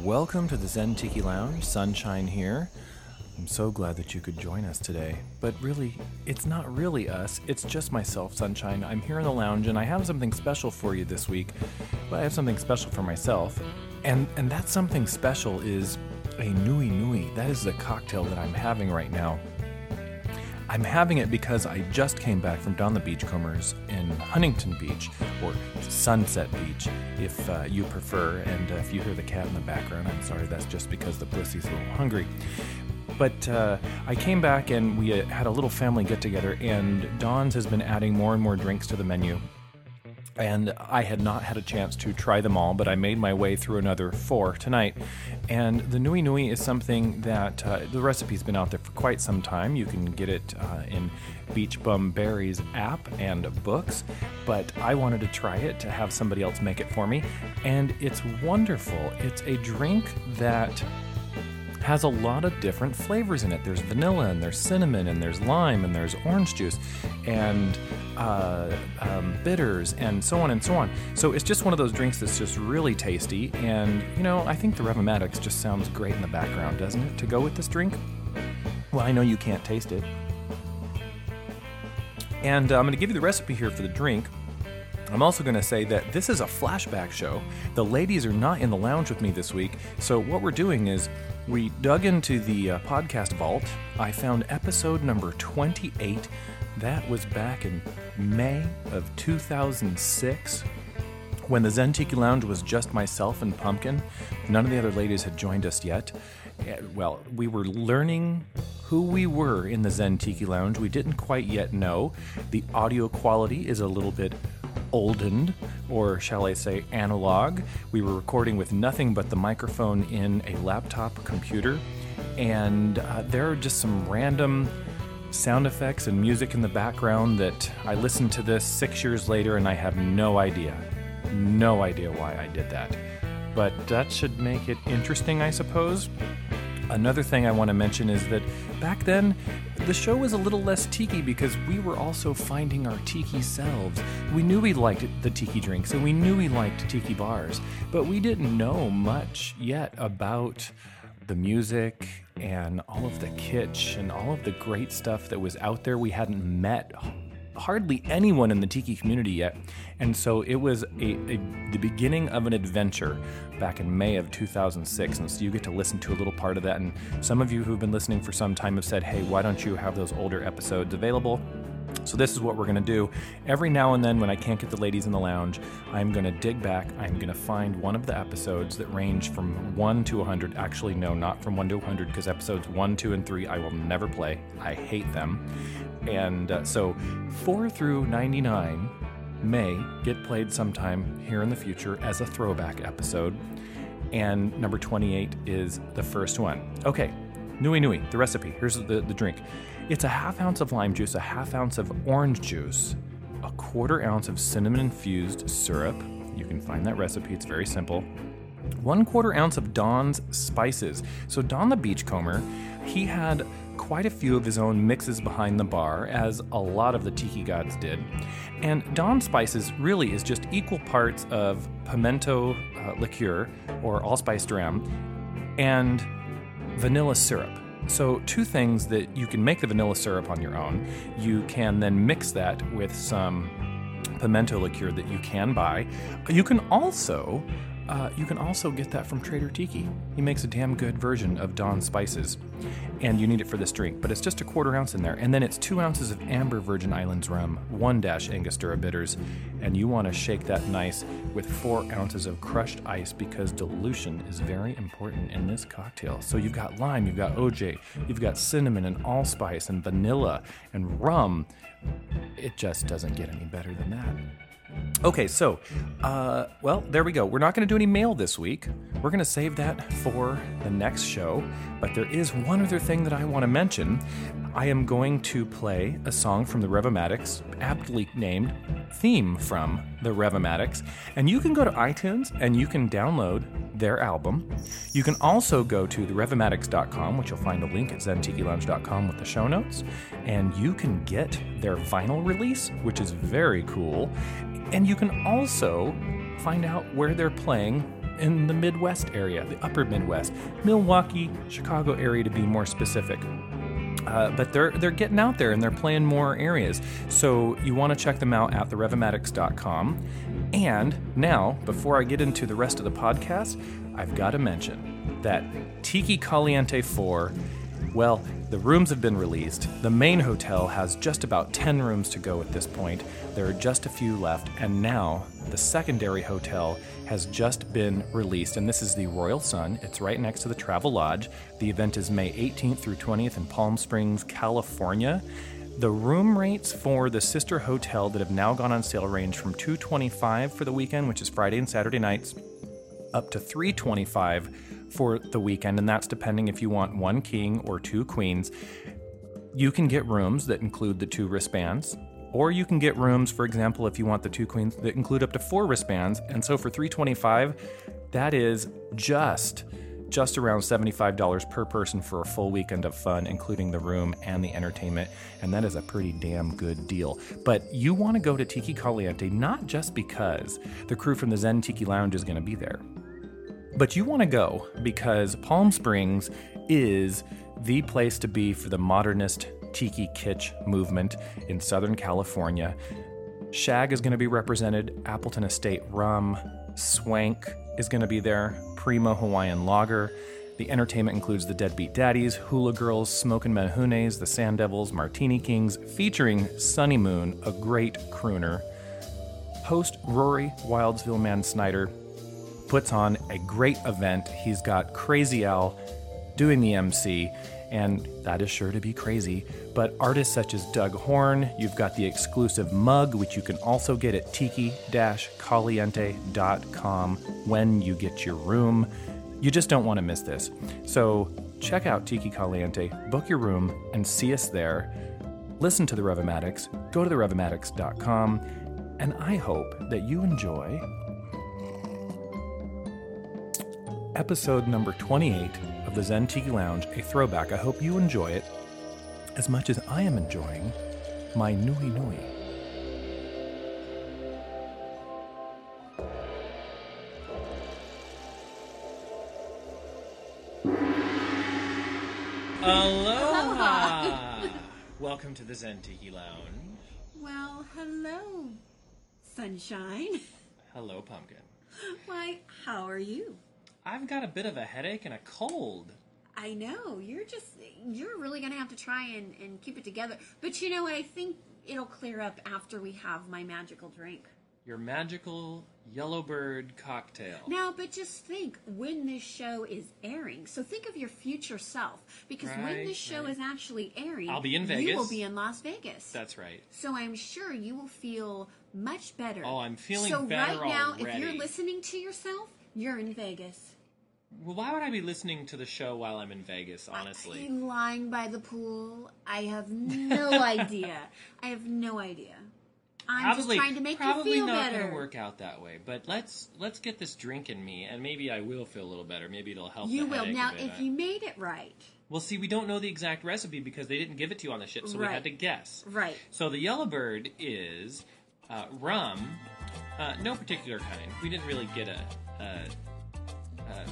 Welcome to the Zen Tiki Lounge. Sunshine here. I'm so glad that you could join us today. But really, it's not really us. It's just myself, Sunshine. I'm here in the lounge and I have something special for you this week. But I have something special for myself. And and that something special is a Nui Nui. That is the cocktail that I'm having right now. I'm having it because I just came back from Don the Beachcombers in Huntington Beach, or Sunset Beach, if uh, you prefer. And uh, if you hear the cat in the background, I'm sorry, that's just because the pussy's a little hungry. But uh, I came back and we uh, had a little family get together, and Don's has been adding more and more drinks to the menu and I had not had a chance to try them all, but I made my way through another four tonight. And the Nui Nui is something that uh, the recipe's been out there for quite some time. You can get it uh, in Beach Bum app and books, but I wanted to try it to have somebody else make it for me, and it's wonderful. It's a drink that has a lot of different flavors in it. There's vanilla and there's cinnamon and there's lime and there's orange juice and uh, um, bitters and so on and so on. So it's just one of those drinks that's just really tasty. And you know, I think the Revomatics just sounds great in the background, doesn't it, to go with this drink? Well, I know you can't taste it. And uh, I'm going to give you the recipe here for the drink. I'm also going to say that this is a flashback show. The ladies are not in the lounge with me this week, so what we're doing is we dug into the uh, podcast vault. I found episode number 28. That was back in May of 2006 when the Zen Tiki Lounge was just myself and Pumpkin. None of the other ladies had joined us yet. Eh, Well, we were learning who we were in the Zen Tiki Lounge. We didn't quite yet know. The audio quality is a little bit oldened, or shall I say analog. We were recording with nothing but the microphone in a laptop computer, and uh, there are just some random sound effects and music in the background that I listened to this six years later and I have no idea. No idea why I did that. But that should make it interesting, I suppose. Another thing I want to mention is that back then, the show was a little less tiki because we were also finding our tiki selves. We knew we liked the tiki drinks and we knew we liked tiki bars, but we didn't know much yet about the music and all of the kitsch and all of the great stuff that was out there. We hadn't met hardly anyone in the tiki community yet, and so it was a, a the beginning of an adventure back in May of 2006. And so you get to listen to a little part of that. And some of you who've been listening for some time have said, "Hey, why don't you have those older episodes available?" So this is what we're going to do. Every now and then when I can't get the ladies in the lounge, I'm going to dig back. I'm going to find one of the episodes that range from 1 to 100. Actually, no, not from 1 to 100 because episodes 1, 2 and 3 I will never play. I hate them. And uh, so 4 through 99 may get played sometime here in the future as a throwback episode. And number 28 is the first one. Okay, Nui Nui, the recipe. Here's the, the drink. It's a half ounce of lime juice, a half ounce of orange juice, a quarter ounce of cinnamon infused syrup. You can find that recipe, it's very simple. One quarter ounce of Don's spices. So, Don the Beachcomber, he had quite a few of his own mixes behind the bar, as a lot of the tiki gods did. And Don Spices really is just equal parts of pimento uh, liqueur, or allspice dram, and vanilla syrup. So, two things that you can make the vanilla syrup on your own. You can then mix that with some pimento liqueur that you can buy. You can also uh, you can also get that from Trader Tiki. He makes a damn good version of Don spices, and you need it for this drink. But it's just a quarter ounce in there, and then it's two ounces of amber Virgin Islands rum, one dash Angostura bitters, and you want to shake that nice with four ounces of crushed ice because dilution is very important in this cocktail. So you've got lime, you've got OJ, you've got cinnamon and allspice and vanilla and rum. It just doesn't get any better than that. Okay, so, uh, well, there we go. We're not going to do any mail this week. We're going to save that for the next show. But there is one other thing that I want to mention. I am going to play a song from the Revomatics, aptly named Theme from the Revomatics. And you can go to iTunes and you can download their album. You can also go to therevomatics.com, which you'll find a link at zentikilounge.com with the show notes. And you can get their vinyl release, which is very cool. And you can also find out where they're playing in the Midwest area, the upper Midwest, Milwaukee, Chicago area to be more specific. Uh, but they're they're getting out there and they're playing more areas. So you want to check them out at therevomatics.com. And now, before I get into the rest of the podcast, I've got to mention that Tiki Caliente 4 well, the rooms have been released. The main hotel has just about 10 rooms to go at this point. There are just a few left, and now the secondary hotel has just been released, and this is the Royal Sun. It's right next to the Travelodge. The event is May 18th through 20th in Palm Springs, California. The room rates for the sister hotel that have now gone on sale range from 225 for the weekend, which is Friday and Saturday nights, up to 325 for the weekend, and that's depending if you want one king or two queens. You can get rooms that include the two wristbands, or you can get rooms, for example, if you want the two queens that include up to four wristbands. And so for 325, that is just just around $75 per person for a full weekend of fun, including the room and the entertainment. And that is a pretty damn good deal. But you want to go to Tiki Caliente not just because the crew from the Zen Tiki Lounge is going to be there. But you want to go because Palm Springs is the place to be for the modernist tiki kitsch movement in Southern California. Shag is going to be represented, Appleton Estate Rum, Swank is going to be there, Primo Hawaiian Lager. The entertainment includes the Deadbeat Daddies, Hula Girls, Smokin' Mehunes, the Sand Devils, Martini Kings, featuring Sunny Moon, a great crooner. Host Rory Wildsville Man Snyder puts on a great event. He's got Crazy Al doing the MC, and that is sure to be crazy. But artists such as Doug Horne, you've got the exclusive mug, which you can also get at tiki caliente.com when you get your room. You just don't want to miss this. So check out Tiki Caliente, book your room, and see us there. Listen to the Revomatics, go to therevomatics.com, and I hope that you enjoy episode number 28 of the Zen Tiki Lounge, a throwback. I hope you enjoy it as much as I am enjoying my Nui Nui. Aloha! Welcome to the Zen Tiki Lounge. Well, hello, sunshine. Hello, Pumpkin. Why, how are you? I've got a bit of a headache and a cold. I know you're just you're really gonna have to try and, and keep it together. But you know what? I think it'll clear up after we have my magical drink. Your magical Yellowbird cocktail. Now, but just think when this show is airing. So think of your future self, because when this show right. is actually airing, I'll be in Vegas. You will be in Las Vegas. That's right. So I'm sure you will feel much better. Oh, I'm feeling so better right now, if you're listening to yourself, you're in Vegas. Well, why would I be listening to the show while I'm in Vegas, honestly? I'm lying by the pool. I have no idea. I have no idea. I'm probably just trying to make you feel better. Probably not gonna work out that way. But let's let's get this drink in me, and maybe I will feel a little better. Maybe it'll help. You will. Now, if you made it right, Well, see, we don't know the exact recipe because they didn't give it to you on the ship, so we had to guess. right. So the Yellowbird is uh, rum, uh, no particular kind. We didn't really get a, a, a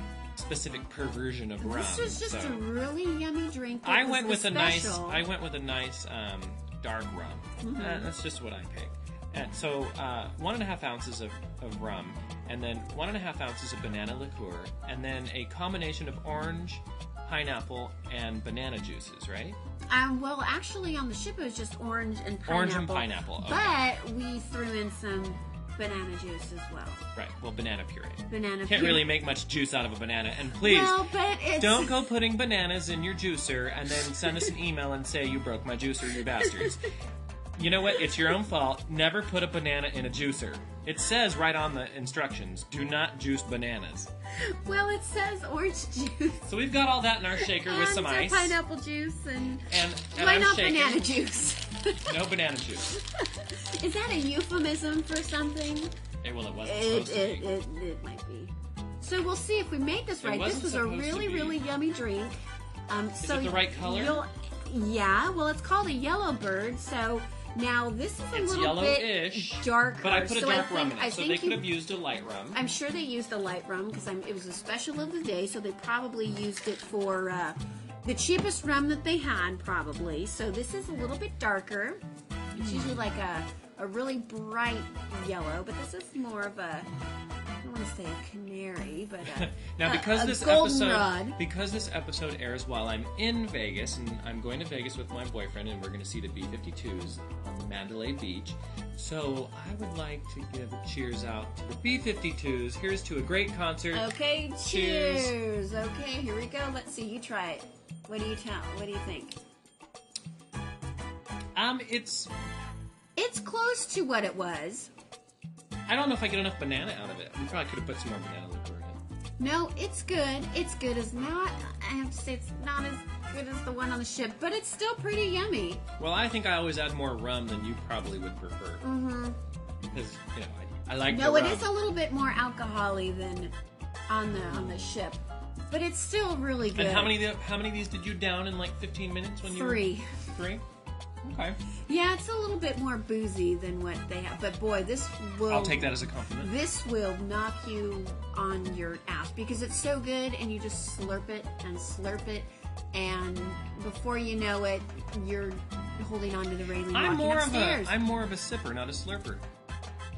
specific perversion of rum. This was just so a really yummy drink. I went with a nice. I went with a nice um, dark rum. Mm-hmm. Uh, that's just what I picked. And so uh, one and a half ounces of, of rum, and then one and a half ounces of banana liqueur, and then a combination of orange, pineapple, and banana juices. Right? Um, well, actually, on the ship it was just orange and pineapple. Orange and pineapple, okay. But we threw in some banana juice as well. Right. Well, banana puree. Banana. Puree. Can't puree. really make much juice out of a banana. And please, but it's don't go putting bananas in your juicer and then send us an email and say you broke my juicer, you bastards. You know what? It's your own fault. Never put a banana in a juicer. It says right on the instructions, do not juice bananas. Well, it says orange juice. So we've got all that in our shaker with some ice. pineapple juice and, And, and why I'm not shaking. banana juice? No banana juice. Is that a euphemism for something? Eh, well, it wasn't It, supposed to be. it, it might be. So we'll see if we make this right. This wasn't a really, really yummy drink. Um, so it the right color? Yeah, well, it's called a yellow bird, so Now this is a It's little bit darker. but I put a so dark I rum in it, I so they could have used a light rum. I'm sure they used the light rum because it was a special of the day, so they probably used it for uh, the cheapest rum that they had, probably. So this is a little bit darker. It's usually like a, a really bright yellow, but this is more of a I don't want to say a canary, but a, Now, because a this goldenrod. episode, because this episode airs while I'm in Vegas, and I'm going to Vegas with my boyfriend, and we're going to see the B-52s on the Mandalay Beach. So I would like to give a cheers out to the B-52s. Here's to a great concert. Okay, Cheers. cheers. Okay, here we go. Let's see. You try it. What do you tell? What do you think? Um, it's It's close to what it was. I don't know if I get enough banana out of it. We probably could have put some more banana liqueur in it. No, it's good. It's good. It's not. I have to say, it's not as good as the one on the ship, but it's still pretty yummy. Well, I think I always add more rum than you probably would prefer. Mm-hmm. Because you know I, I like No, it rum. is a little bit more alcoholy than on the on the ship, but it's still really good. And how many how many of these did you down in like 15 minutes when you Three. were three? Okay, Yeah, it's a little bit more boozy than what they have, but boy, this will. I'll take that as a compliment. This will knock you on your ass because it's so good, and you just slurp it and slurp it, and before you know it, you're holding onto the railing I'm more upstairs. of a I'm more of a sipper, not a slurper.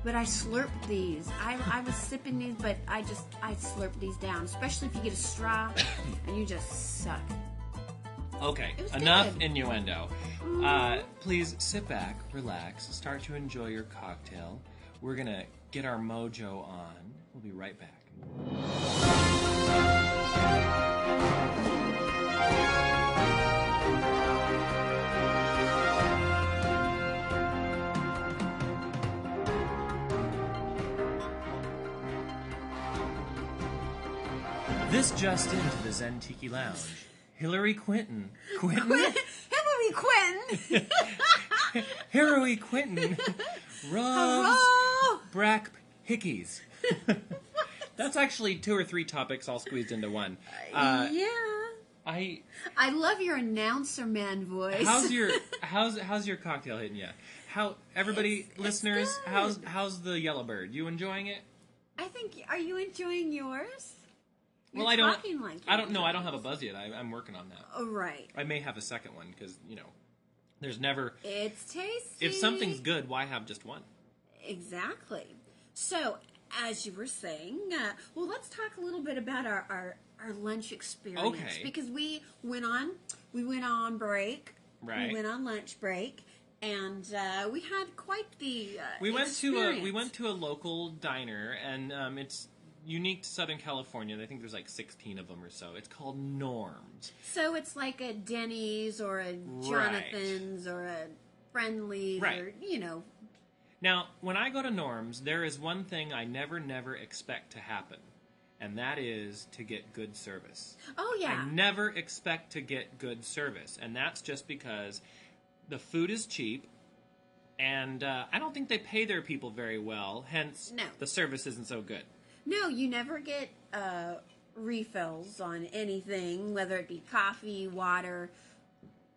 But I slurp these. I, I was sipping these, but I just I slurp these down, especially if you get a straw and you just suck. Okay, enough good. innuendo. Uh, please sit back, relax, start to enjoy your cocktail. We're gonna get our mojo on. We'll be right back. This just into the Zen Tiki Lounge. Hillary Quinton. Quinton? Hillary Quinton. Hillary Quinton rubs Hello. Brack Hickeys. That's actually two or three topics all squeezed into one. Uh, yeah. I I love your announcer man voice. how's your how's how's your cocktail hitting you? How everybody It's- it's listeners good. how's how's the Yellowbird? You enjoying it? I think. Are you enjoying yours? Well, I don't. like I don't know. I don't have a buzz yet. I, I'm working on that. Oh, right. I may have a second one because you know, there's never. It's tasty. If something's good, why have just one? Exactly. So, as you were saying, uh, well, let's talk a little bit about our, our, our lunch experience. Okay. Because we went on, we went on break. Right. We went on lunch break, and uh, we had quite the. Uh, We went to a we went to a local diner, and um, it's unique to Southern California. I think there's like 16 of them or so. It's called Norms. So it's like a Denny's or a Jonathan's or a Friendly's or Right. you know. Now, when I go to Norms, there is one thing I never, never expect to happen, and that is to get good service. Oh yeah. I never expect to get good service, and that's just because the food is cheap, and uh, I don't think they pay their people very well. Hence, No. the service isn't so good. No, you never get uh, refills on anything, whether it be coffee, water,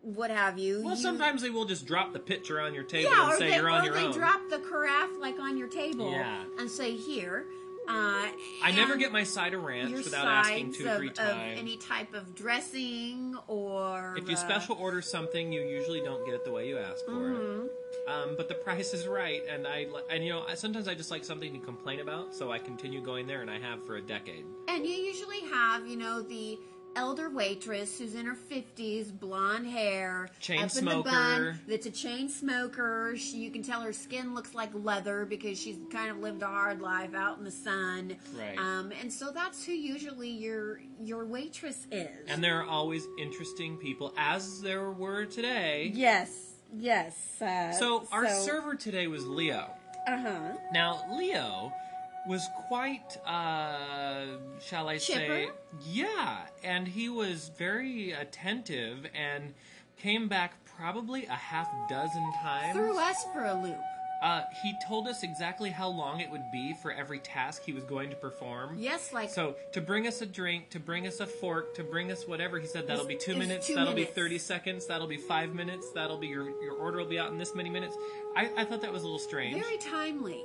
what have you. Well, You- sometimes they will just drop the pitcher on your table yeah, and or say they, you're on or your they own. drop the carafe like on your table Yeah. and say here. Uh, I never get my side of ranch without asking two, of, three of times. any type of dressing or if you uh, special order something, you usually don't get it the way you ask for Mm-hmm. it. Um, but the price is right, and I and you know I- sometimes I just like something to complain about, so I continue going there, and I have for a decade. And you usually have, you know, the elder waitress who's in her 50s, blonde hair, Chain up in the smoker. bun, that's a chain smoker. She, you can tell her skin looks like leather because she's kind of lived a hard life out in the sun. Right. Um, and so that's who usually your your waitress is. And there are always interesting people, as there were today. yes, yes. Uh, So our server today was Leo. Uh huh. Now, Leo was quite, uh, shall I say, Chipper? yeah, and he was very attentive and came back probably a half dozen times. Threw us for a loop. Uh, he told us exactly how long it would be for every task he was going to perform. Yes, like So to bring us a drink, to bring us a fork, to bring us whatever, he said that'll be two minutes, two that'll minutes. be thirty seconds, that'll be five minutes, that'll be your your order will be out in this many minutes. I, I thought that was a little strange. very timely.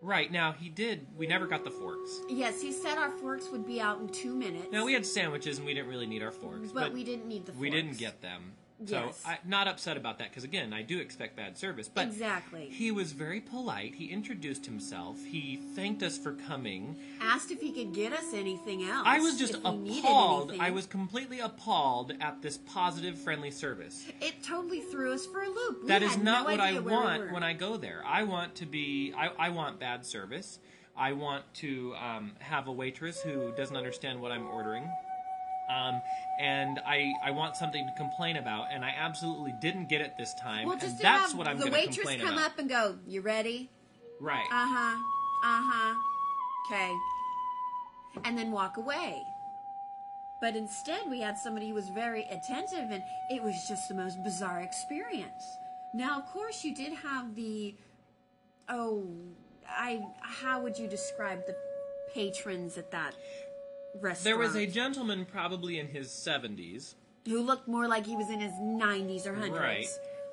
Right now he did. We never got the forks. Yes, he said our forks would be out in two minutes. Now we had sandwiches and we didn't really need our forks, but, we didn't need the forks. we didn't get them. So Yes. I not upset about that because again, I do expect bad service. But Exactly. he was very polite. He introduced himself. He thanked us for coming. asked if he could get us anything else. I was just if we needed appalled. I was completely appalled at this positive, friendly service. It totally threw us for a loop. We That is not no what I where we want when I go there. I want to be. I, I want bad service. I want to um, have a waitress who doesn't understand what I'm ordering. Um, and I, I want something to complain about, and I absolutely didn't get it this time. Well, and just to that's have what I'm the going to waitress come up and go, "You ready? right. Uh huh. Uh huh. Okay." And then walk away. But instead, we had somebody who was very attentive, and it was just the most bizarre experience. Now, of course, you did have the oh, I how would you describe the patrons at that restaurant? there was a gentleman, probably in his 70s, who looked more like he was in his 90s or 100s. right,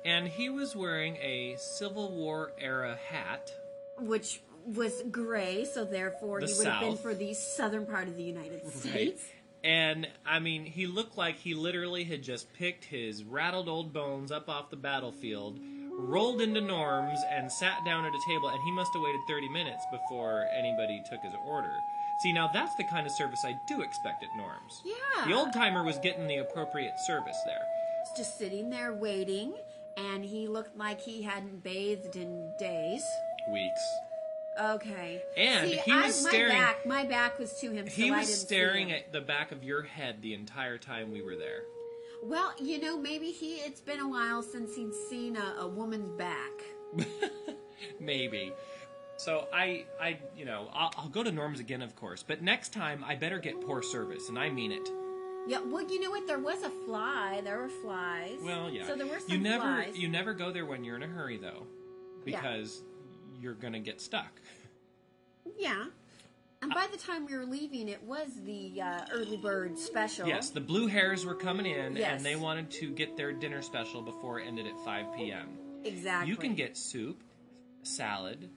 and he was wearing a Civil War era hat. which was gray, so therefore The he would have been for the southern part of the United States. Right. And I mean, he looked like he literally had just picked his rattled old bones up off the battlefield, rolled into Norm's, and sat down at a table. And he must have waited 30 minutes before anybody took his order. See, now that's the kind of service I do expect at Norm's. Yeah. The old timer was getting the appropriate service there. Just sitting there waiting, and he looked like he hadn't bathed in days. Weeks. Okay. And See, he was I, staring- My back, my back was to him. He so I was staring at the back of your head the entire time we were there. Well, you know, maybe he. It's been a while since he'd seen a, a woman's back. Maybe. So I, I, you know, I'll, I'll go to Norm's again, of course. But next time, I better get poor service, and I mean it. Yeah. Well, you know what? There was a fly. There were flies. Well, yeah. So there were some you never, flies. you never go there when you're in a hurry, though, Yeah. because you're gonna get stuck. Yeah. And by the time we were leaving, it was the uh, early bird special. Yes, the blue hairs were coming in, Yes. and they wanted to get their dinner special before it ended at 5 p.m. exactly. You can get soup, salad,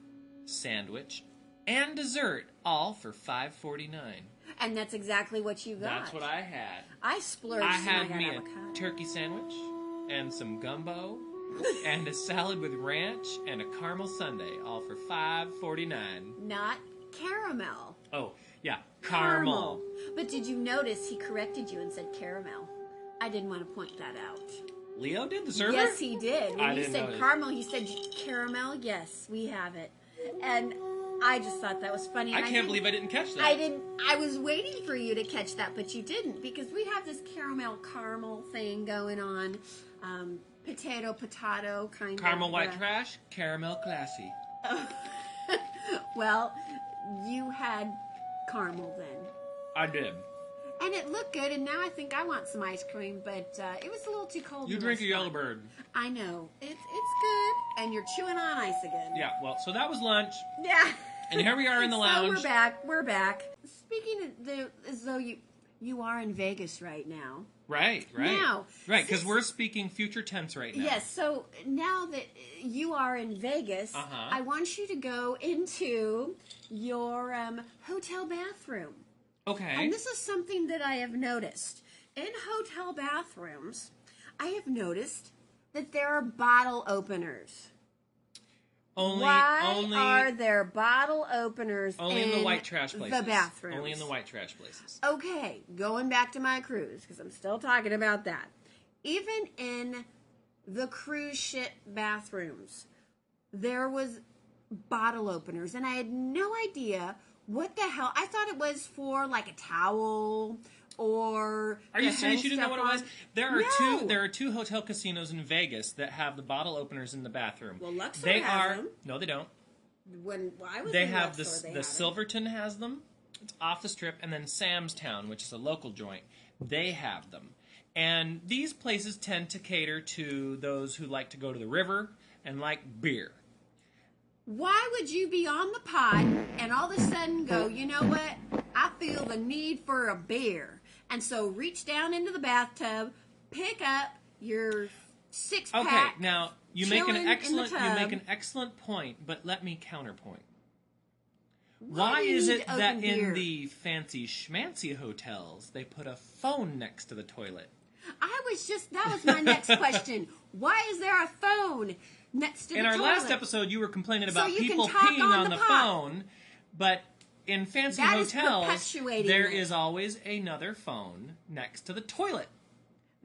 sandwich, and dessert, all for 5.49. and that's exactly what you got. That's what I had. I splurged. I and had got me a turkey sandwich and some gumbo and a salad with ranch and a caramel sundae, all for five forty nine. Not caramel. Oh yeah, caramel. But did you notice he corrected you and said caramel? I didn't want to point that out. Leo did the server. Yes, he did. When I didn't said caramel, he said caramel. Yes, we have it. And I just thought that was funny. I and can't believe I didn't catch that. I didn't. I was waiting for you to catch that, but you didn't because we have this caramel caramel thing going on. Um, potato potato kind Caramel of. white uh, trash, caramel classy. Well, you had caramel then. I did. And it looked good, and now I think I want some ice cream, but uh, it was a little too cold. You drink a yellow bird. I know. It's it's good, and you're chewing on ice again. Yeah. Well, so that was lunch, Yeah. and here we are in the So lounge. we're back. We're back. Speaking of the, as though you you are in Vegas right now. Right. Right. Now, right, because we're speaking future tense right now. Yes. So now that you are in Vegas, Uh-huh. I want you to go into your um, hotel bathroom. Okay. And this is something that I have noticed. In hotel bathrooms, I have noticed that there are bottle openers. only. Why only. are there bottle openers only in, the white trash places. The bathrooms. Only in the white trash places. Okay, going back to my cruise because I'm still talking about that. Even in the cruise ship bathrooms, there was bottle openers, and I had no idea what the hell. I thought it was for like a towel or. Are you serious? hang You didn't know what it was? There are No. two. There are two hotel casinos in Vegas that have the bottle openers in the bathroom. Well, Luxor they has are them. no, they don't. When I was They have Luxor, the they the. Silverton has them. It's off the strip, and then Sam's Town, which is a local joint, they have them. And these places tend to cater to those who like to go to the river and like beer. Why would you be on the pot and all of a sudden go, you know what? I feel the need for a beer. And so reach down into the bathtub, pick up your six pack. Okay, now you make an excellent you make an excellent point, but let me counterpoint. Why Why is it that in the fancy schmancy hotels they put a phone next to the toilet? I was just that was my next question. Why is there a phone next to In the toilet? In our last episode, you were complaining about can people peeing on on, the the, phone, but in fancy That hotels, there it. is always another phone next to the toilet.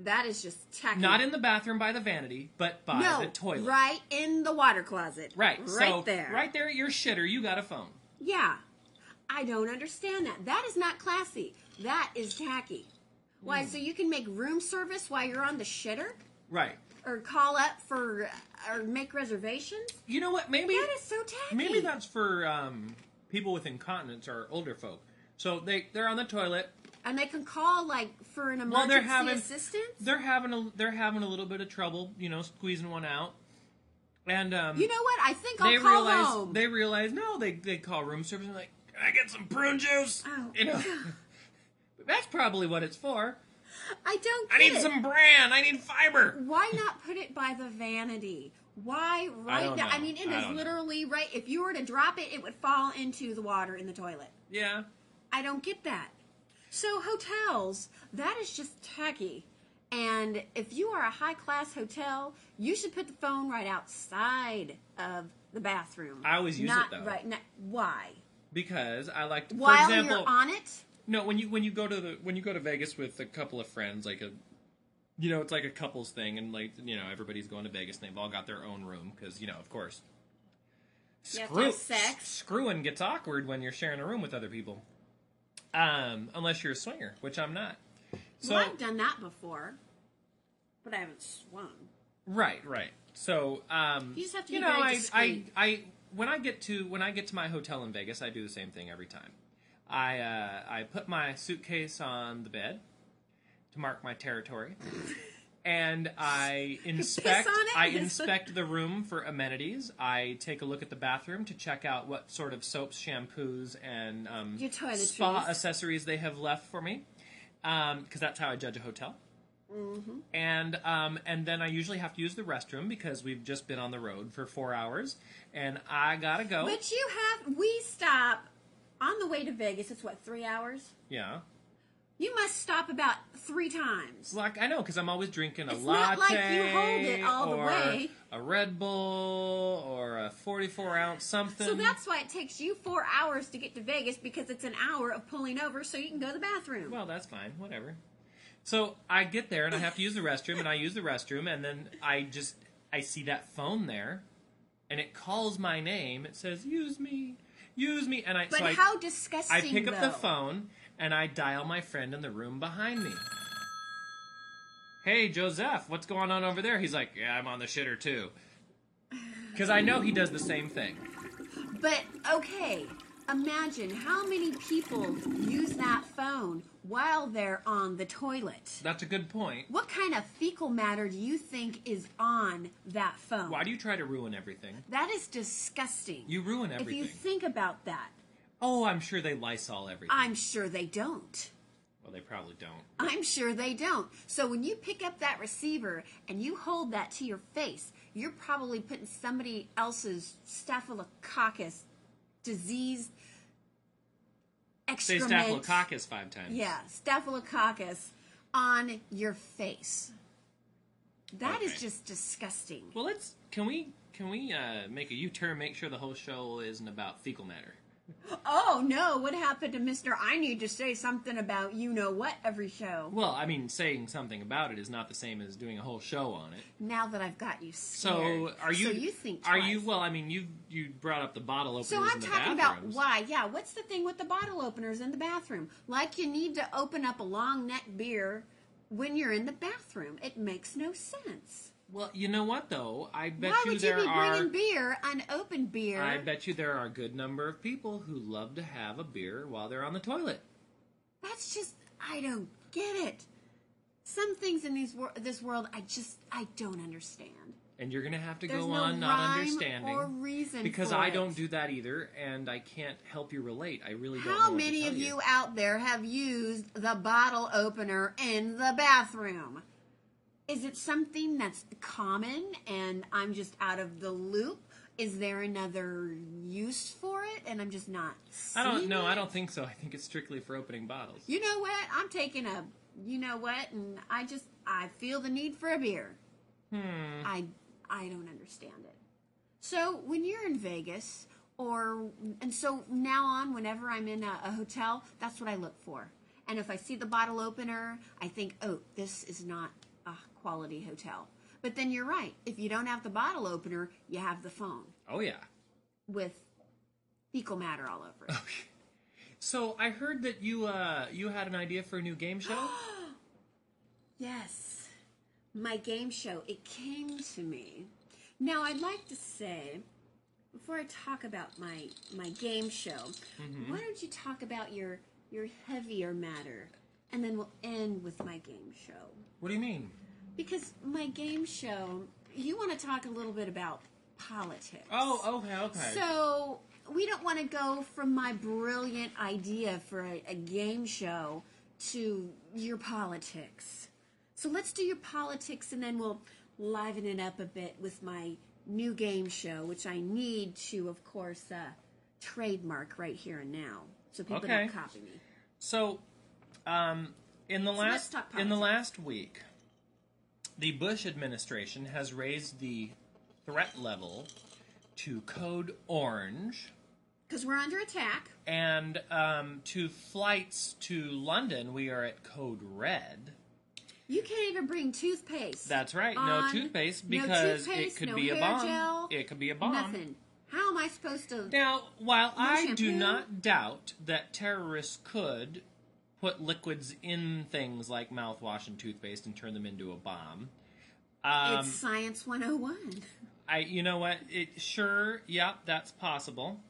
That is just tacky. Not in the bathroom by the vanity, but by no, the toilet. right in the water closet. Right. right so, there. Right there at your shitter, you got a phone. Yeah, I don't understand that. That is not classy. That is tacky. Why? Hmm. So you can make room service while you're on the shitter, Right. or call up for, or make reservations. You know what? Maybe That is so tacky. maybe that's for um, people with incontinence are older folk. So they they're on the toilet. And they can call like for an Well, emergency they're having assistance. they're having a they're having a little bit of trouble, you know, squeezing one out. And um, You know what? I think I'll they call realize home. they realize no, they they call room service and like, can I get some prune juice? Oh. You know, that's probably what it's for. I don't. I need it. some bran. I need fiber. Why not put it by the vanity? Why right don't now? I mean, it I is don't know. literally right. If you were to drop it, it would fall into the water in the toilet. Yeah. I don't get that. So hotels, that is just tacky. And if you are a high class hotel, you should put the phone right outside of the bathroom. I always use it, not though. Right. Not, why? Because I like to, While example, you're on it. No, when you when you go to the when you go to Vegas with a couple of friends, like a, you know, it's like a couples thing, and like you know, everybody's going to Vegas, and they've all got their own room because you know, of course, You screw, sex. screwing gets awkward when you're sharing a room with other people, um, unless you're a swinger, which I'm not. So well, I've done that before, but I haven't swung. right, right. So um, You just have to you know, I, I. I when I get to when I get to my hotel in Vegas, I do the same thing every time. I uh, I put my suitcase on the bed to mark my territory, and I inspect? I inspect the room for amenities. I take a look at the bathroom to check out what sort of soaps, shampoos, and um, Your toiletries. spa accessories they have left for me, because that's how I judge a hotel. Mm-hmm. And um, and then I usually have to use the restroom because we've just been on the road for four hours, and I gotta go. But you have. We stop on the way to Vegas. It's what three hours. yeah. You must stop about three times. Like I know, because I'm always drinking a It's latte, not like you hold it all the way. a Red Bull, or a 44 ounce something. So that's why it takes you four hours to get to Vegas because it's an hour of pulling over so you can go to the bathroom. well, that's fine, whatever. So I get there and I have to use the restroom, and I use the restroom, and then I just I see that phone there, and it calls my name. It says, "Use me, use me," and I but so I, how disgusting! I pick up the phone and I dial my friend in the room behind me. Hey, Joseph, what's going on over there? He's like, Yeah, I'm on the shitter too. Because I know he does the same thing. But okay, imagine how many people use that phone while they're on the toilet. That's a good point. What kind of fecal matter do you think is on that phone? Why do you try to ruin everything? That is disgusting. You ruin everything. if you think about that, oh, I'm sure they Lysol everything. I'm sure they don't. well, they probably don't. I'm sure they don't. So when you pick up that receiver and you hold that to your face, you're probably putting somebody else's staphylococcus disease Say staphylococcus five times. Yeah, staphylococcus on your face. That is Okay. just disgusting. Well, let's. Can we? Can we uh, make a U-turn? Make sure the whole show isn't about fecal matter. Oh no, what happened to Mr. I need to say something about you know what every show. Well, I mean, saying something about it is not the same as doing a whole show on it. Now that I've got you So are you? So you think Are you? Well, I mean, you you brought up the bottle openers So I'm in the talking about why. Yeah, what's the thing with the bottle openers in the bathroom? Like you need to open up a long neck beer when you're in the bathroom. It makes no sense. Well, you know what though? I bet Why you would you be are. bringing beer, unopened beer? I bet you there are a good number of people who love to have a beer while they're on the toilet. That's just I don't get it. Some things in these wor- this world I just I don't understand. and you're gonna have to There's go no on not understanding or reason because I it. don't do that either, and I can't help you relate. I really don't. How many of you out there have used the bottle opener in the bathroom? Is it something that's common and I'm just out of the loop? Is there another use for it and I'm just not I don't know. I don't think so. I think it's strictly for opening bottles. You know what? I'm taking a you know what and I just I feel the need for a beer. Hmm. I I don't understand it. So when you're in Vegas, or and so now on, whenever I'm in a, a hotel, that's what I look for. And if I see the bottle opener, I think, oh, this is not quality hotel. But then you're right. If you don't have the bottle opener, you have the phone Oh yeah. with fecal matter all over it. So I heard that you uh you had an idea for a new game show. Yes, my game show. It came to me. Now, I'd like to say, before I talk about my my game show, why don't you talk about your your heavier matter, and then we'll end with my game show. what do you mean? Because my game show, you want to talk a little bit about politics. Oh, okay, okay. So we don't want to go from my brilliant idea for a, a game show to your politics. So let's do your politics and then we'll liven it up a bit with my new game show, which I need to, of course, uh, trademark right here and now, so people Okay. don't copy me. So, um, in the let's last in the last week, the Bush administration has raised the threat level to code orange, Because we're under attack. and um, to flights to London, we are at code red. You can't even bring toothpaste. That's right, no toothpaste no because toothpaste, it could no be a bomb. gel, it could be a bomb. Nothing. How am I supposed to? Now, while I do not doubt that terrorists could put liquids in things like mouthwash and toothpaste and turn them into a bomb, um, it's Science 101. I you know what? It sure, yeah, that's possible.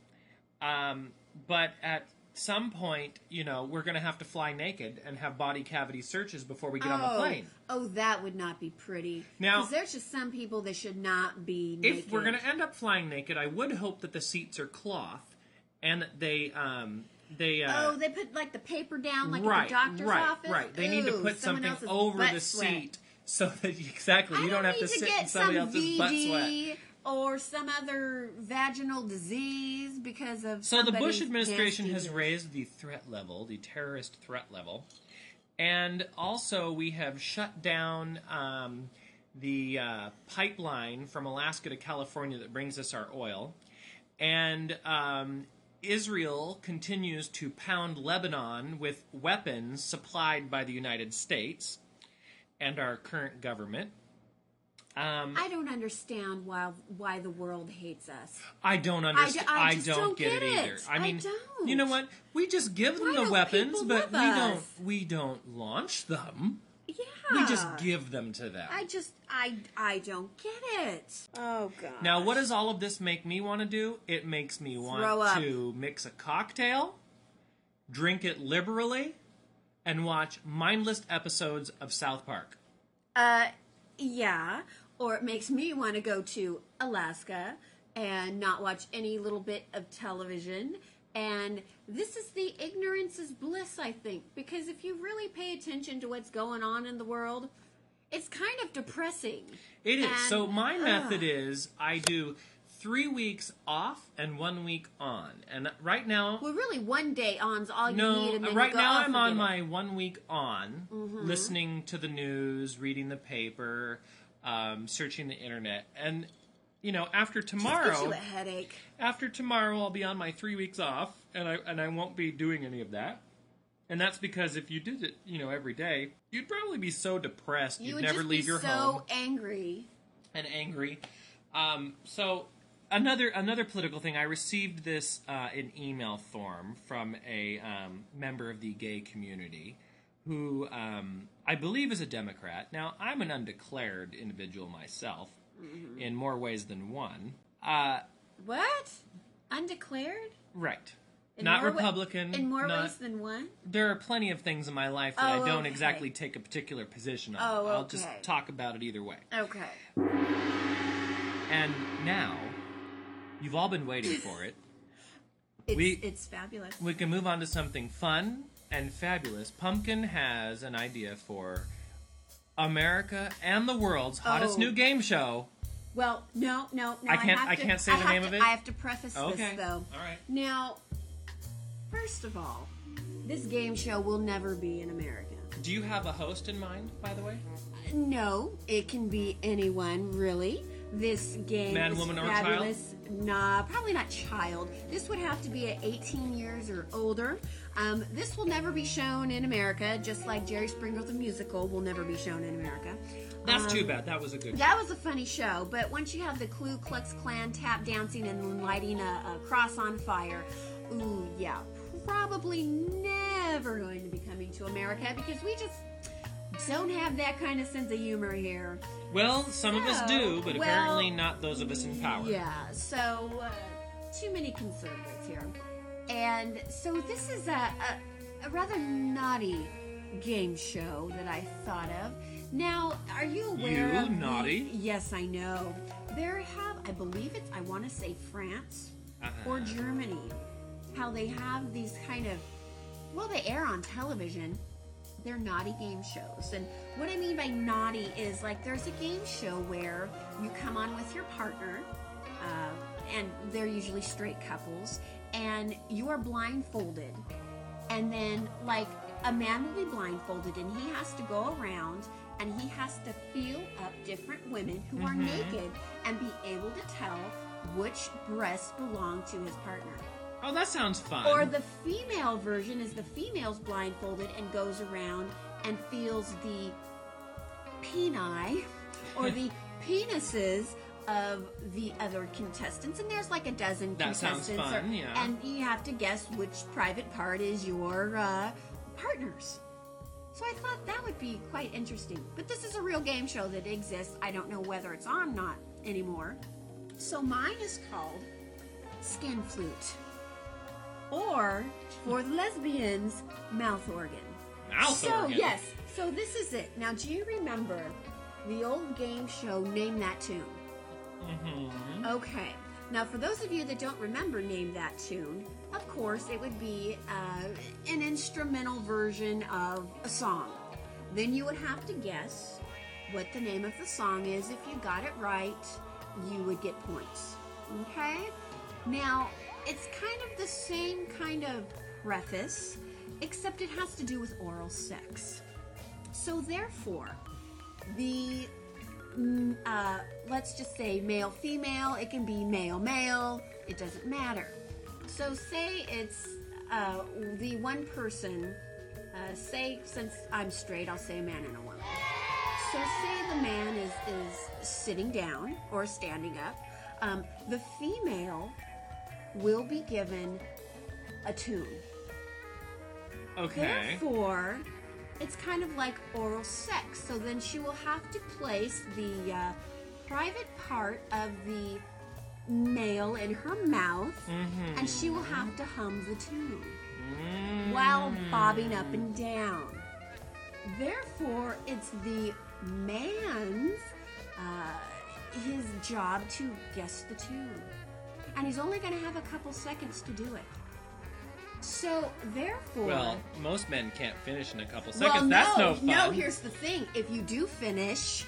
Um, but at some point, you know, we're going to have to fly naked and have body cavity searches before we get on the plane. Oh, that would not be pretty. Now- there's just some people that should not be naked. If we're going to end up flying naked, I would hope that the seats are cloth and that they um they uh, oh, they put like the paper down, like right, at the doctor's right, office. right. They need to put something over the sweat. seat so that exactly I you don't, have need to sit in somebody some else's butt sweat. Or some other vaginal disease because of. So the Bush administration has raised the threat level, the terrorist threat level, and also we have shut down um, the uh, pipeline from Alaska to California that brings us our oil, and um, Israel continues to pound Lebanon with weapons supplied by the United States and our current government. Um, I don't understand why why the world hates us. I don't understand. I I, don't, don't get, get it either. it. I I mean, don't. you know what? We just give them Why the weapons, but we us? don't. We don't launch them. Yeah, We just give them to them. I just I I don't get it. Oh god. now, what does all of this make me want to do? It makes me want up. to mix a cocktail, drink it liberally, and watch mindless episodes of South Park. Uh, yeah. Or it makes me want to go to Alaska and not watch any little bit of television. And this is the ignorance is bliss, I think, because if you really pay attention to what's going on in the world, it's kind of depressing. It is. And- so my ugh. method is I do three weeks off and one week on, and right now Well, really, one day on's all you No, need, and then right now "Oh, I'm on my it." one week on, listening to the news, reading the paper, um, searching the internet, and you know after tomorrow, you a headache. after tomorrow I'll be on my three weeks off, and I and I won't be doing any of that. And that's because if you did it, you know, every day, you'd probably be so depressed You you'd would never leave your so home So angry. and angry. Um, so another another political thing. I received this uh, in email form from a um, member of the gay community who um, I believe is a Democrat. Now I'm an undeclared individual myself in more ways than one. Uh, What? Undeclared? right. In not Republican. in more not- ways than one? there are plenty of things in my life that Oh, I don't okay. exactly take a particular position on. Oh, I'll just talk about it either way. Okay. And now, you've all been waiting for it. It's, We- it's fabulous. We can move on to something fun and fabulous. Pumpkin has an idea for America and the world's hottest Oh. new game show. Well, no, no, no. I can't- I to- can't say the name to- of it? I have to preface Okay. this though. All right. Now, first of all, this game show will never be in America. Do you have a host in mind, by the way? No, it can be anyone really. This game Man, is woman, or fabulous. Nah, probably not child. This would have to be at 18 years or older. Um, this will never be shown in America, just like Jerry Springer the musical will never be shown in America. That's Um, too bad. That was a good. That was a funny show, but once you have the Ku Klux Klan tap dancing and lighting a, a cross on fire, ooh, yeah, probably never going to be coming to America because we just don't have that kind of sense of humor here. Well, some of us do, but Well, apparently not those of us in power. Yeah, so uh, too many conservatives here. And so this is a, a, a rather naughty game show that I thought of. Now, are you aware You of the- naughty? yes, I know. There have, I believe it's, I want to say France Uh-huh. or Germany, how they have these kind of, well, they air on television. They're naughty game shows. And what I mean by naughty is like there's a game show where you come on with your partner, uh, and they're usually straight couples, and you are blindfolded. And then, like, a man will be blindfolded and he has to go around and he has to feel up different women who are mm-hmm. naked and be able to tell which breasts belong to his partner. Oh, that sounds fun. Or the female version is the female's blindfolded and goes around and feels the peni or the penises of the other contestants. And there's like a dozen That sounds contestants. fun, yeah. And you have to guess which private part is your uh, partner's. So I thought that would be quite interesting. But this is a real game show that exists. I don't know whether it's on not anymore. So mine is called Skin Flute. Or for the lesbians, mouth organ. Mouth so organ. So yes, so this is it. Now do you remember the old game show Name That Tune? Mhm. Okay. Now, for those of you that don't remember Name That Tune, of course, it would be uh, an instrumental version of a song. Then you would have to guess what the name of the song is. If you got it right, you would get points. Okay? Now, it's kind of the same kind of preface, except it has to do with oral sex. So, therefore, the uh, let's just say male female it can be male male it doesn't matter. So say it's uh, the one person uh, say since i'm straight i'll say a man and a woman. So say the man is is sitting down or standing up um, the female will be given a tune. Okay. Therefore, it's kind of like oral sex. So then she will have to place the uh, private part of the male in her mouth, Mm-hmm. and she will have to hum the tune Mm. while bobbing up and down. Therefore, it's the man's uh, his job to guess the tune, and he's only going to have a couple seconds to do it. So, therefore, Well, most men can't finish in a couple well, seconds. no, That's no fun. no. Here's the thing: if you do finish,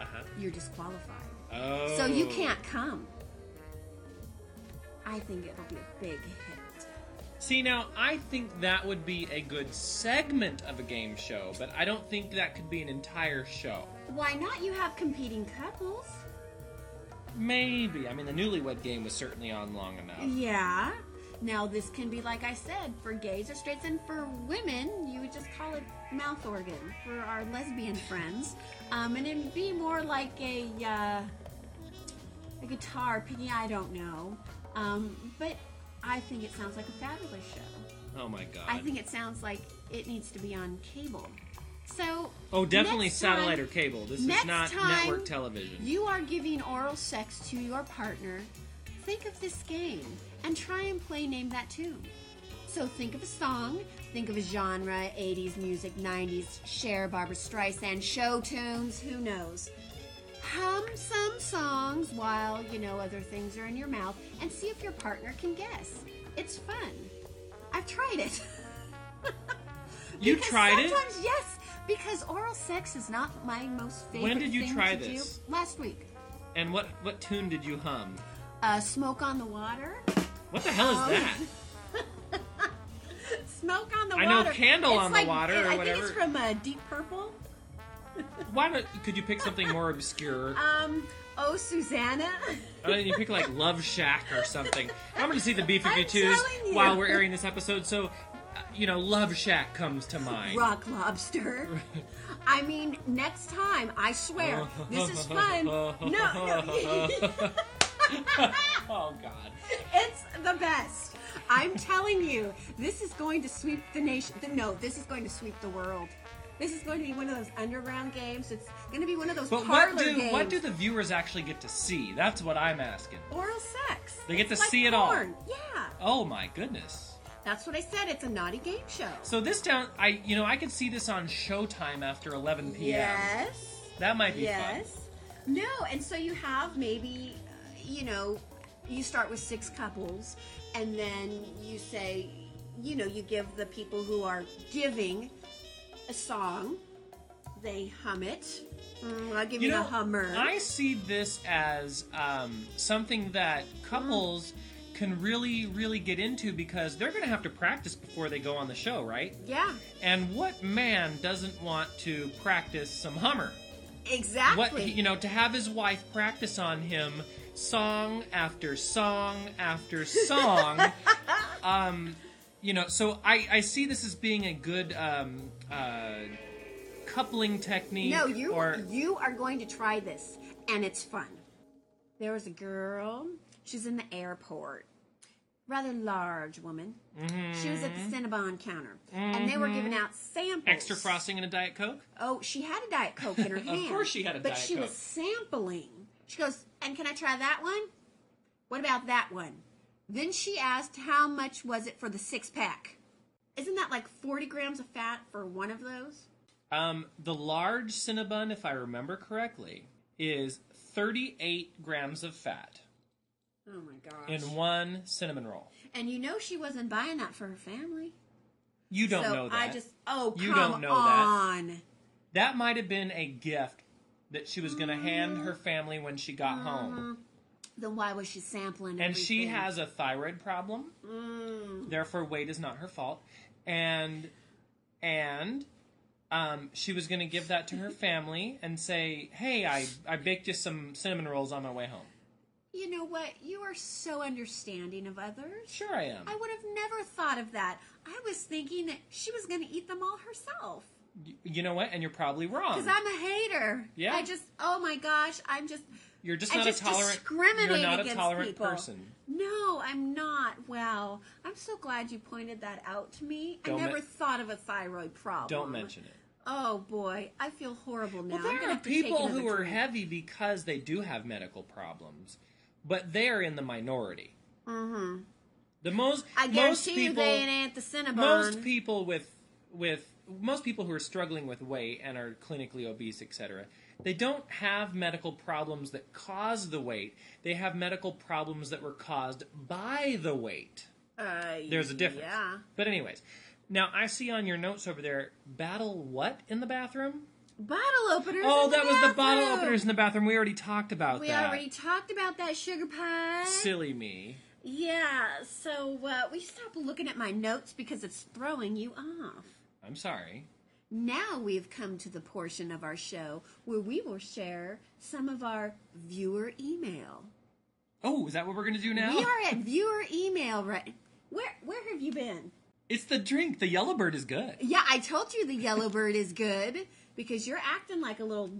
Uh-huh. you're disqualified. Oh. So you can't come. I think it'll be a big hit. See, now, I think that would be a good segment of a game show, but I don't think that could be an entire show. Why not? You have competing couples. Maybe. I mean, the newlywed game was certainly on long enough. Yeah. Now this can be, like I said, for gays or straights, and for women, you would just call it mouth organ for our lesbian friends, um, and it'd be more like a uh, a guitar picking. I don't know, um, but I think it sounds like a fabulous show. Oh my god. I think it sounds like it needs to be on cable. So oh, definitely satellite time- or cable. This is not network television. You are giving oral sex to your partner. Think of this game and try and play Name That Tune. So think of a song, think of a genre 80s music, 90s, Cher, Barbra Streisand, show tunes, who knows. hum some songs while, you know, other things are in your mouth and see if your partner can guess. It's fun. I've tried it. You tried it? yes, because oral sex is not my most favorite When did you try this? do. Last week. And what what tune did you hum? Uh, Smoke on the Water. What the hell is Um, that? Smoke on the water. I know Candle It's on the like- Water or I think it's from uh, Deep Purple. Why don't could you pick something more obscure? Um, Oh, Susanna. Why don't you pick like Love Shack or something? I'm going to see the I'm B-52s while we're airing this episode, so uh, you know Love Shack comes to mind. Rock lobster. I mean, next time, I swear, this is fun. No, no. oh God. It's the best. I'm telling you, this is going to sweep the nation. The, No, this is going to sweep the world. This is going to be one of those underground games. It's going to be one of those But parlor what do games. what do the viewers actually get to see? That's what I'm asking. Oral sex. They get It's to like see it all. Yeah, Oh my goodness. that's what I said. It's a naughty game show. So this down, I you know I could see this on Showtime after 11 p.m. Yes. That might be fun. Yes. No, and so you have maybe, you know, you start with six couples, and then you say, you know, you give the people who are giving a song, they hum it. Mm, I'll give you, You know, the hummer. I see this as um, something that couples can really, really get into because they're going to have to practice before they go on the show, right? yeah, And what man doesn't want to practice some Hummer? exactly. What you know, to have his wife practice on him song after song after song. um, you know, so I, I see this as being a good um, uh, coupling technique. No, you or you are going to try this, and it's fun. There was a girl. She's in the airport. Rather large woman. She was at the Cinnabon counter, and they were giving out samples. extra frosting in a diet coke. Oh, she had a diet coke in her hand. Of course she had a but Diet coke. But she was sampling. She goes, "And can I try that one? What about that one?" Then she asked, "How much was it for the six pack?" Isn't that like forty grams of fat for one of those? Um, the large Cinnabon, if I remember correctly, is 38 grams of fat Oh my gosh! in one cinnamon roll. And you know she wasn't buying that for her family. You don't so know that. I just oh You come don't know that. on. That might have been a gift that she was going to hand her family when she got home. Then why was she sampling? And she has a thyroid problem. Mm. Therefore, weight is not her fault. And and um, she was going to give that to her family and say, "Hey, I I baked you some cinnamon rolls on my way home." You know what? You are so understanding of others. Sure, I am. I would have never thought of that. I was thinking that she was going to eat them all herself. You know what? And you're probably wrong. Because I'm a hater. Yeah. I just, oh my gosh, I'm just. You're just I not just a tolerant. discriminate You're not a against tolerant people. person. No, I'm not. Wow. I'm so glad you pointed that out to me. Don't I never men- thought of a thyroid problem. Don't mention it. Oh boy, I feel horrible now. Well, I'm there are have to take people who are drink. heavy because they do have medical problems, but they are in the minority. Mm-hmm. The most I most guarantee you people they ain't at the Cinnabon. most people with with most people who are struggling with weight and are clinically obese, etc. They don't have medical problems that cause the weight. They have medical problems that were caused by the weight. Uh, There's a difference. Yeah. But anyways, now I see on your notes over there, battle what in the bathroom? Bottle openers. Oh, in the that was the bottle openers in the bathroom. We already talked about We that. already talked about that sugar pie. Silly me. Yeah, so uh, we stop looking at my notes because it's throwing you off. I'm sorry. Now we've come to the portion of our show where we will share some of our viewer email. Oh, is that what we're gonna do now? We are at viewer email right. Where where have you been? It's the drink. The Yellowbird is good. Yeah, I told you the yellow bird is good because you're acting like a little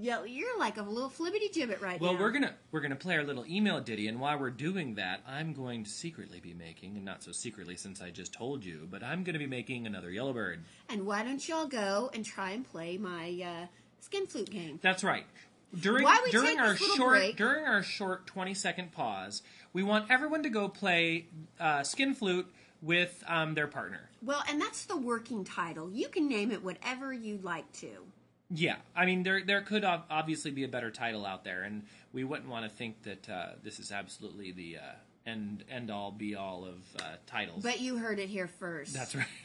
yell- you're like a little flibbity gibbet right Well, now. Well, we're gonna we're gonna play our little email ditty, and while we're doing that, I'm going to secretly be making, and not so secretly since I just told you, but I'm gonna be making another Yellowbird. And why don't y'all go and try and play my uh, skin flute game? That's right. During during take our short break- during our short 20 second pause, we want everyone to go play uh, skin flute with um, their partner. Well, and that's the working title. You can name it whatever you'd like to. Yeah, I mean there there could obviously be a better title out there, and we wouldn't want to think that uh, this is absolutely the uh, end end all be all of uh, titles. But you heard it here first. That's right.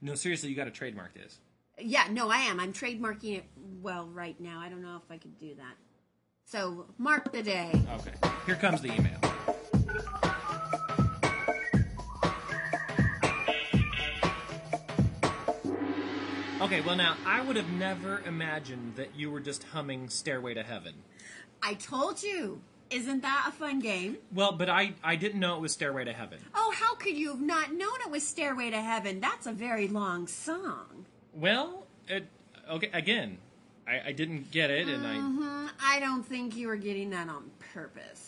No, seriously, you got to trademark this. Yeah, no, I am. I'm trademarking it. Well, right now, I don't know if I could do that. So mark the day. Okay, here comes the email. Okay, well now I would have never imagined that you were just humming "Stairway to Heaven." I told you. Isn't that a fun game? Well, but I I didn't know it was "Stairway to Heaven." Oh, how could you have not known it was Stairway to Heaven? That's a very long song. Well, it, okay, again, I, I didn't get it, and hmm I don't think you were getting that on purpose.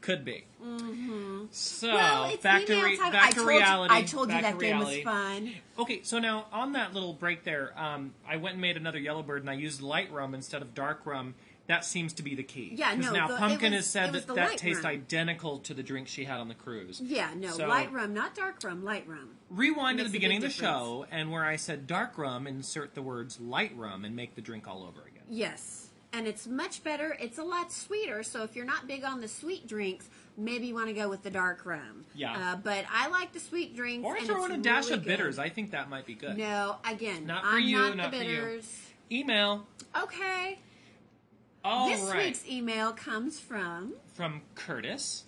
Could be. Mm-hmm. So well, back to re- back I to reality. You, I told you that game was fun. Okay, so now on that little break there, um, I went and made another Yellowbird, and I used light rum instead of dark rum. That seems to be the key. Yeah, no, Now the- Pumpkin was- has said that that tastes rum. identical to the drink she had on the cruise. Yeah, no, So- light rum, not dark rum, light rum. Rewind to the beginning of the show, and where I said dark rum, insert the words light rum, and make the drink all over again. Yes, and it's much better. It's a lot sweeter. So if you're not big on the sweet drinks, maybe you want to go with the dark rum. Yeah. Uh, but I like the sweet drinks. Or throw in a dash really of bitters. good. I think that might be good. No, again, Not for I'm you, not, not the for you. Email. Okay. All this right. week's email comes from. from Curtis.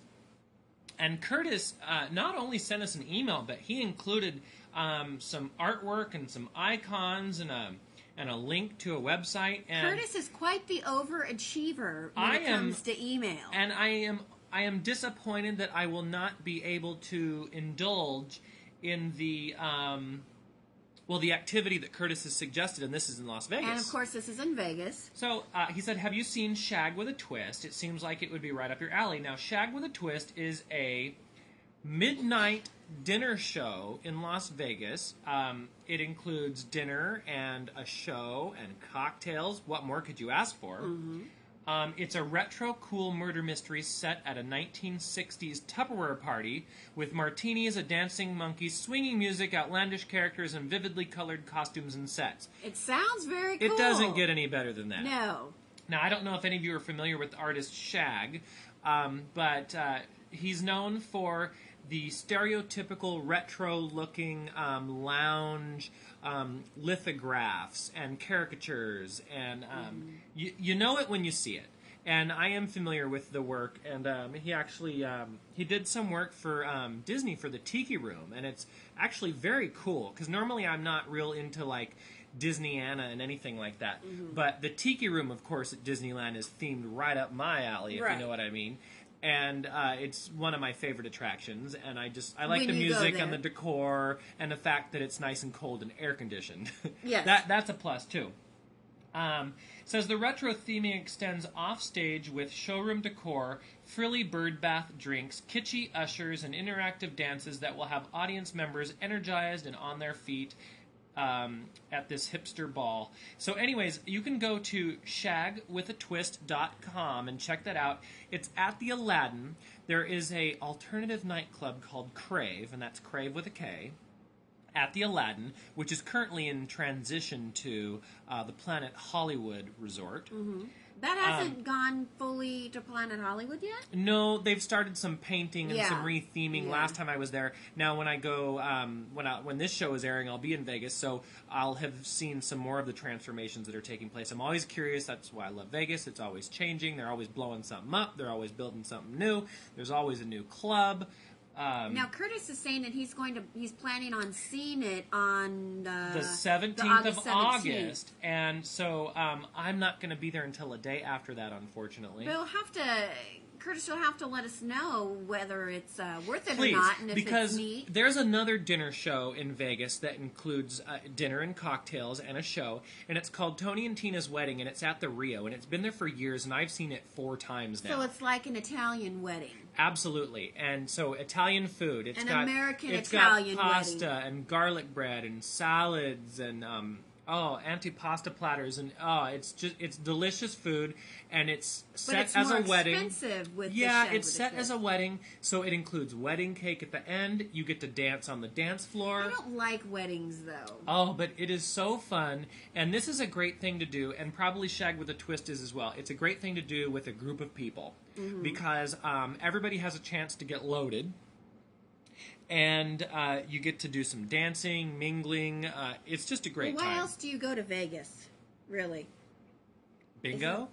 And Curtis uh, not only sent us an email, but he included um, some artwork and some icons and a and a link to a website. And Curtis is quite the overachiever when I it am- comes to email. and I am I am disappointed that I will not be able to indulge in the um, well the activity that Curtis has suggested, and this is in Las Vegas. And of course, this is in Vegas. So uh, he said, "Have you seen Shag with a Twist? It seems like it would be right up your alley." Now, Shag with a Twist is a midnight dinner show in Las Vegas. Um, it includes dinner and a show and cocktails. What more could you ask for? Um, it's a retro cool murder mystery set at a 1960s Tupperware party with martinis, a dancing monkey, swinging music, outlandish characters, and vividly colored costumes and sets. It sounds very cool. It doesn't get any better than that. No. Now, I don't know if any of you are familiar with the artist Shag, um, but uh, he's known for the stereotypical retro looking um, lounge um, lithographs and caricatures, and um, you, you know it when you see it. And I am familiar with the work, and um, he actually um, he did some work for um, Disney for the Tiki Room, and it's actually very cool because normally I'm not real into like Disneyana and anything like that. But the Tiki Room, of course, at Disneyland is themed right up my alley, if Right. you know what I mean. And uh, it's one of my favorite attractions, and I just I like When the music and the decor and the fact that it's nice and cold and air conditioned. Yes. that that's a plus too. Um, says the retro theming extends off stage with showroom decor, frilly bird bath drinks, kitschy ushers, and interactive dances that will have audience members energized and on their feet um, at this hipster ball. So, anyways, you can go to shagwithatwist.com and check that out. It's at the Aladdin. There is a alternative nightclub called Crave, and that's Crave with a K at the Aladdin, which is currently in transition to uh, the Planet Hollywood Resort. That Um, hasn't gone fully to Planet Hollywood yet? No, they've started some painting and Yeah. some retheming. Yeah. Last time I was there. Now, when I go, um, when I, when this show is airing, I'll be in Vegas, so I'll have seen some more of the transformations that are taking place. I'm always curious. That's why I love Vegas. It's always changing. They're always blowing something up. They're always building something new. There's always a new club. Um, Now Curtis is saying that he's going to he's planning on seeing it on uh, the 17th of 17th. August, and so um, I'm not going to be there until a day after that, unfortunately. We'll have to Curtis you'll have to let us know whether it's uh, worth it Please, or not, and if because it's neat. there's another dinner show in Vegas that includes uh, dinner and cocktails and a show, and it's called Tony and Tina's Wedding, and it's at the Rio, and it's been there for years, and I've seen it four times now. So it's like an Italian wedding. Absolutely, and so Italian food. It's An got American it's Italian got pasta wedding. and garlic bread and salads and um, Oh, antipasta platters, and oh, it's just it's delicious food, and it's set it's as a wedding. expensive with yeah, it's set as a wedding, so it includes wedding cake at the end. You get to dance on the dance floor. I don't like weddings though. Oh, but it is so fun, and this is a great thing to do, and probably Shag with a Twist is as well. It's a great thing to do with a group of people because um, everybody has a chance to get loaded, and uh, you get to do some dancing, mingling. Uh, it's just a great Well, why time. else do you go to Vegas? Really? Bingo,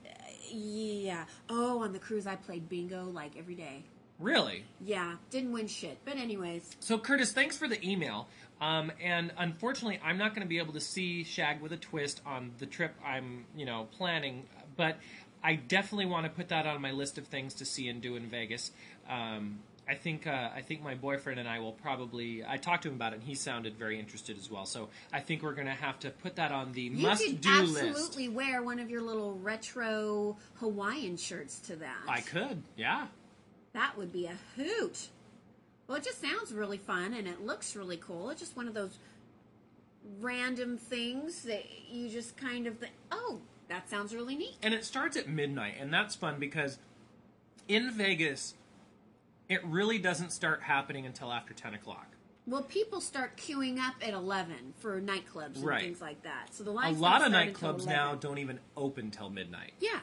Yeah. Oh, on the cruise I played bingo like every day. really? Yeah, didn't win shit. But anyways, So, Curtis, thanks for the email. Um, and unfortunately, I'm not going to be able to see Shag with a Twist on the trip I'm, you know, planning. But I definitely want to put that on my list of things to see and do in Vegas. Um, I think uh, I think my boyfriend and I will probably. I talked to him about it, and he sounded very interested as well. So I think we're going to have to put that on the you must-do could list. absolutely wear one of your little retro Hawaiian shirts to that. I could, yeah. That would be a hoot. Well, it just sounds really fun and it looks really cool. It's just one of those random things that you just kind of think, oh, that sounds really neat. and it starts at midnight and that's fun because in vegas it really doesn't start happening until after 10 o'clock Well, people start queuing up at 11 for nightclubs and Right. things like that. So the a lot of nightclubs now don't even open till midnight Yeah.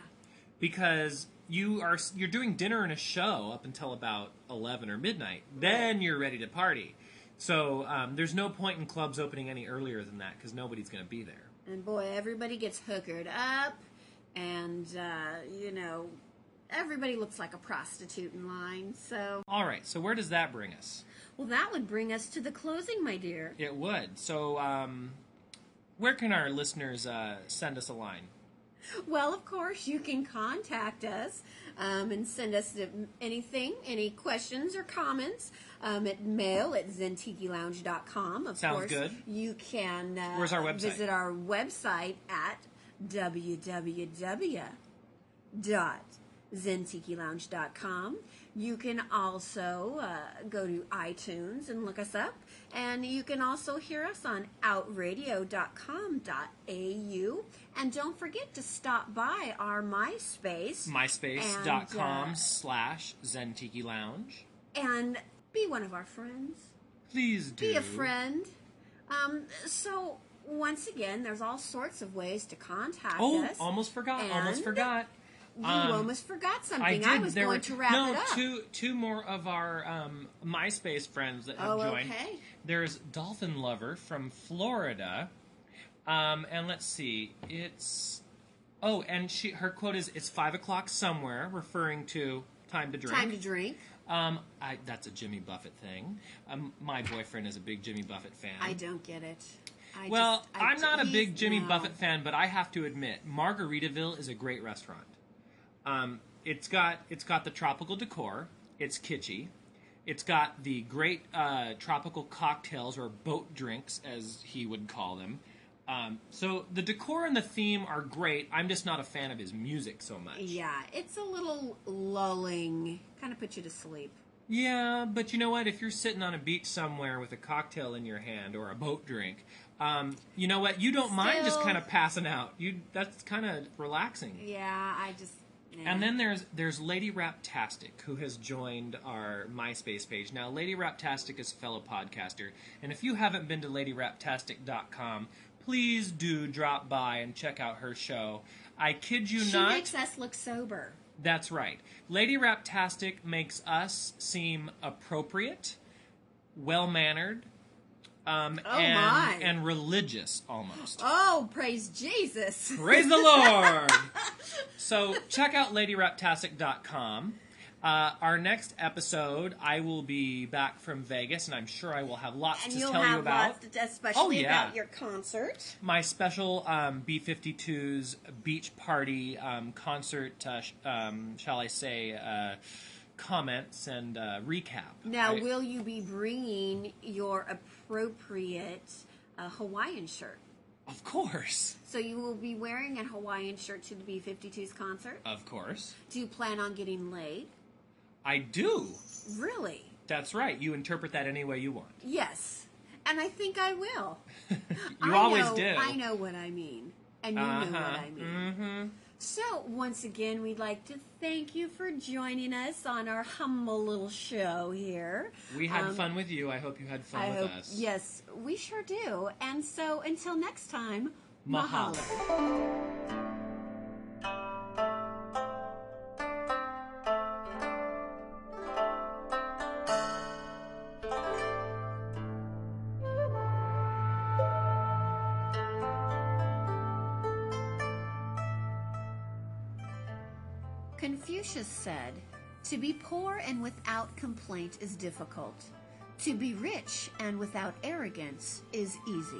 because you are you're doing dinner and a show up until about 11 or midnight then you're ready to party so um, there's no point in clubs opening any earlier than that because nobody's going to be there And boy, everybody gets hookered up, and uh, you know, everybody looks like a prostitute in line. So, all right so where does that bring us well, that would bring us to the closing, my dear. it would so um, where can our listeners uh, send us a line Well, of course, you can contact us um, and send us anything, any questions or comments um, at mail at zentikilounge.com. Of Sounds course, good. you can uh, Where's our website? visit our website at www.zentikilounge.com. You can also uh, go to iTunes and look us up, and you can also hear us on outradio.com.au. And don't forget to stop by our MySpace MySpace.com uh, slash Zentiki lounge and be one of our friends. please do Be a friend. Um, so, once again, there's all sorts of ways to contact oh us. almost forgot almost And forgot You Um, almost forgot something. I did. I was going were to wrap no it up. two two more of our um, MySpace friends that have Oh, joined. okay. There's Dolphin Lover from Florida, um, and let's see, it's oh, and she her quote is "It's five o'clock somewhere," referring to time to drink. Time to drink. Um, I, that's a Jimmy Buffett thing. Um, my boyfriend is a big Jimmy Buffett fan. I don't get it. I Well, just- I I'm not a big Jimmy no. Buffett fan, but I have to admit, Margaritaville is a great restaurant. Um, it's got it's got the tropical decor. It's kitschy. It's got the great uh, tropical cocktails or boat drinks, as he would call them. Um, so the decor and the theme are great. I'm just not a fan of his music so much. Yeah, it's a little lulling. Kind of put you to sleep. Yeah, but you know what? If you're sitting on a beach somewhere with a cocktail in your hand or a boat drink, um, you know what? You don't mind just kind of passing out. You that's kind of relaxing. Yeah, I just. And then there's there's Lady Raptastic who has joined our MySpace page. Now, Lady Raptastic is a fellow podcaster, and if you haven't been to LadyRaptastic.com, please do drop by and check out her show. I kid you she not. She makes us look sober. That's right. Lady Raptastic makes us seem appropriate, well mannered, um, Oh, and, my. and religious almost. Oh, praise Jesus! Praise the Lord! so check out LadyRaptastic.com. Uh, our next episode, I will be back from Vegas, and I'm sure I will have lots And to tell you about. to, especially Oh, yeah. about your concert. my special um, B-52's beach party um, concert, uh, sh- um, shall I say, uh, comments and uh, recap. Now, will you be bringing your appropriate uh, Hawaiian shirt? of course, So you will be wearing a Hawaiian shirt to the B-52's concert. of course, Do you plan on getting laid? I do. Really? That's right. You interpret that any way you want. Yes. and I think I will. You I always know, do. I know what I mean, and you know what Uh-huh. I mean. Mm-hmm. So, once again, we'd like to thank you for joining us on our humble little show here. We had Um, fun with you. I hope you had fun I with hope, us. yes, we sure do. And so, until next time, Mahalo. mahalo. Confucius said, To be poor and without complaint is difficult. To be rich and without arrogance is easy.